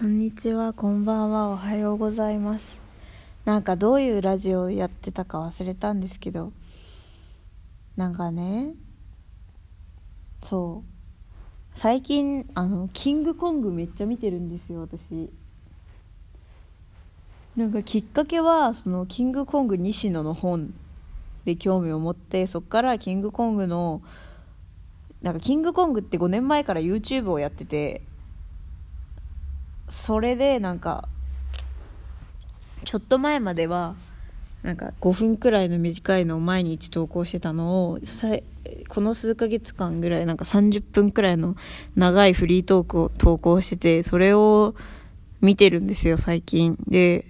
こんにちは、こんばんは、おはようございます。なんかどういうラジオやってたか忘れたんですけど、なんかね、そう、最近、あの、キングコングめっちゃ見てるんですよ、私。なんかきっかけは、その、キングコング西野の本で興味を持って、そっからキングコングの、なんかキングコングって5年前から YouTube をやってて、それでなんかちょっと前まではなんか5分くらいの短いのを毎日投稿してたのをこの数ヶ月間ぐらいなんか30分くらいの長いフリートークを投稿しててそれを見てるんですよ最近。で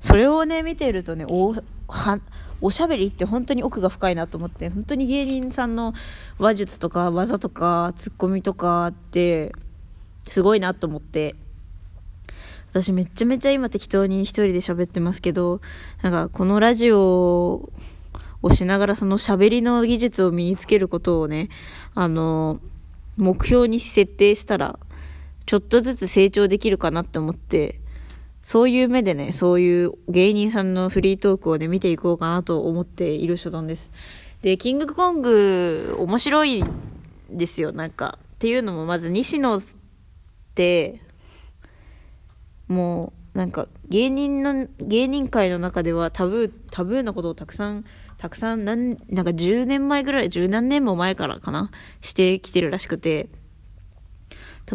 それをね見てるとねおはおしゃべりって本当に奥が深いなと思って本当に芸人さんの話術とか技とかツッコミとかってすごいなと思って。私めっちゃめちゃ今適当に一人で喋ってますけどなんかこのラジオをしながらその喋りの技術を身につけることをねあの目標に設定したらちょっとずつ成長できるかなって思ってそういう目でねそういう芸人さんのフリートークをね見ていこうかなと思っている所存です。でキングコング面白いですよなんか。っていうのもまず西野ってもうなんか芸人の芸人界の中ではタブータブーなことをたくさんたくさんなんなんか10年前ぐらい十何年も前からかなしてきてるらしくて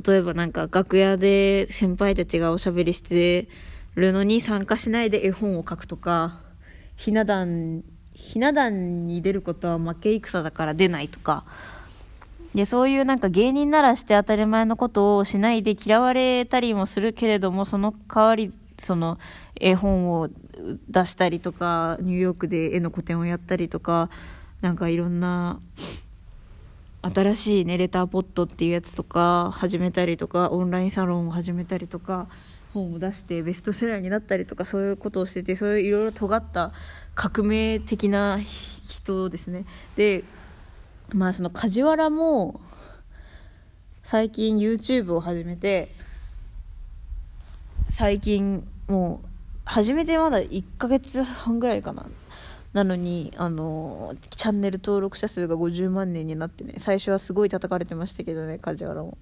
例えばなんか楽屋で先輩たちがおしゃべりしてるのに参加しないで絵本を書くとかひな壇ひな壇に出ることは負け戦だから出ないとかで、そういうなんか芸人ならして当たり前のことをしないで嫌われたりもするけれども、その代わり、その絵本を出したりとか、ニューヨークで絵の個展をやったりとか、なんかいろんな、新しいね、レターポットっていうやつとか始めたりとか、オンラインサロンを始めたりとか、本を出してベストセラーになったりとか、そういうことをしてて、そういういろいろ尖った革命的な人ですね。で、まあその梶原も最近 YouTube を始めて最近もう始めてまだ1ヶ月半ぐらいかな。なのにあのチャンネル登録者数が50万人になってね最初はすごい叩かれてましたけどね梶原も。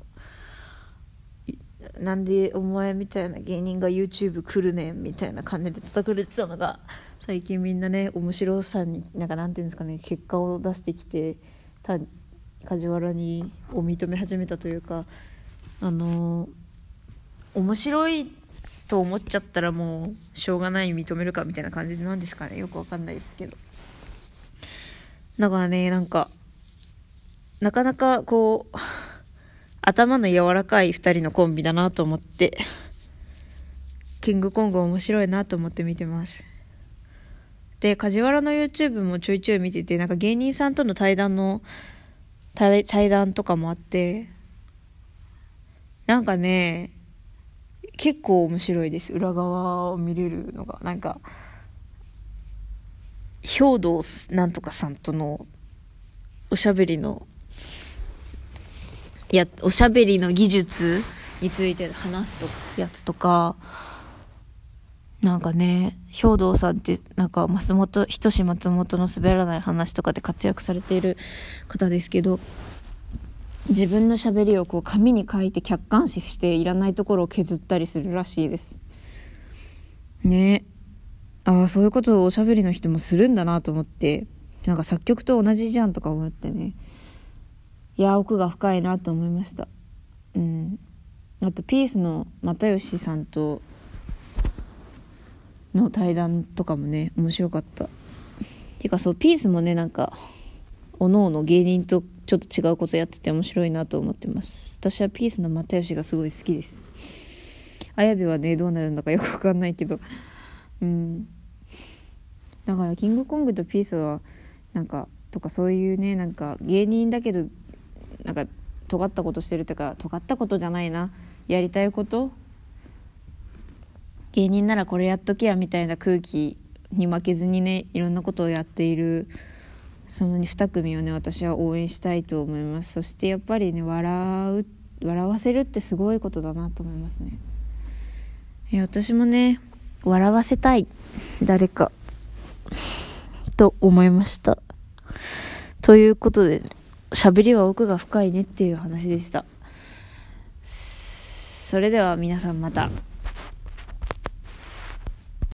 なんでお前みたいな芸人が YouTube 来るねんみたいな感じで叩かれてたのが最近みんなね面白さになんかなんていうんですかね結果を出してきて梶原にを認め始めたというかあの面白いと思っちゃったらもうしょうがない認めるかみたいな感じでなんですかね。よくわかんないですけど。だからねなんかなかなかこう頭の柔らかい2人のコンビだなと思ってキングコング面白いなと思って見てます。で梶原の YouTube もちょいちょい見ててなんか芸人さんとの対談の対談とかもあってなんかね結構面白いです。裏側を見れるのが。なんか兵道なんとかさんとのおしゃべりのやおしゃべりの技術について話すとやつとかなんかね兵藤さんってなんか松本人志松本の滑らない話とかで活躍されている方ですけど自分のしゃべりをこう紙に書いて客観視していらないところを削ったりするらしいです。ね。ああそういうことをおしゃべりの人もするんだなと思ってなんか作曲と同じじゃんとか思ってね。いや奥が深いなと思いました。うん。あとピースの又吉さんとの対談とかもね面白かった。てかそうピースもねなんかおのおの芸人とちょっと違うことやってて面白いなと思ってます。私はピースの又吉がすごい好きです。綾部はねどうなるんだかよく分かんないけど。うん。だからキングコングとピースはなんかとかそういうねなんか芸人だけどなんか尖ったことしてるとか尖ったことじゃないな。やりたいこと芸人ならこれやっとけやみたいな空気に負けずにねいろんなことをやっているその2組をね私は応援したいと思います。そしてやっぱりね笑う笑わせるってすごいことだなと思いますね。え私もね笑わせたい誰かと思いました。ということで、ね、喋りは奥が深いねっていう話でした。それでは皆さんまた。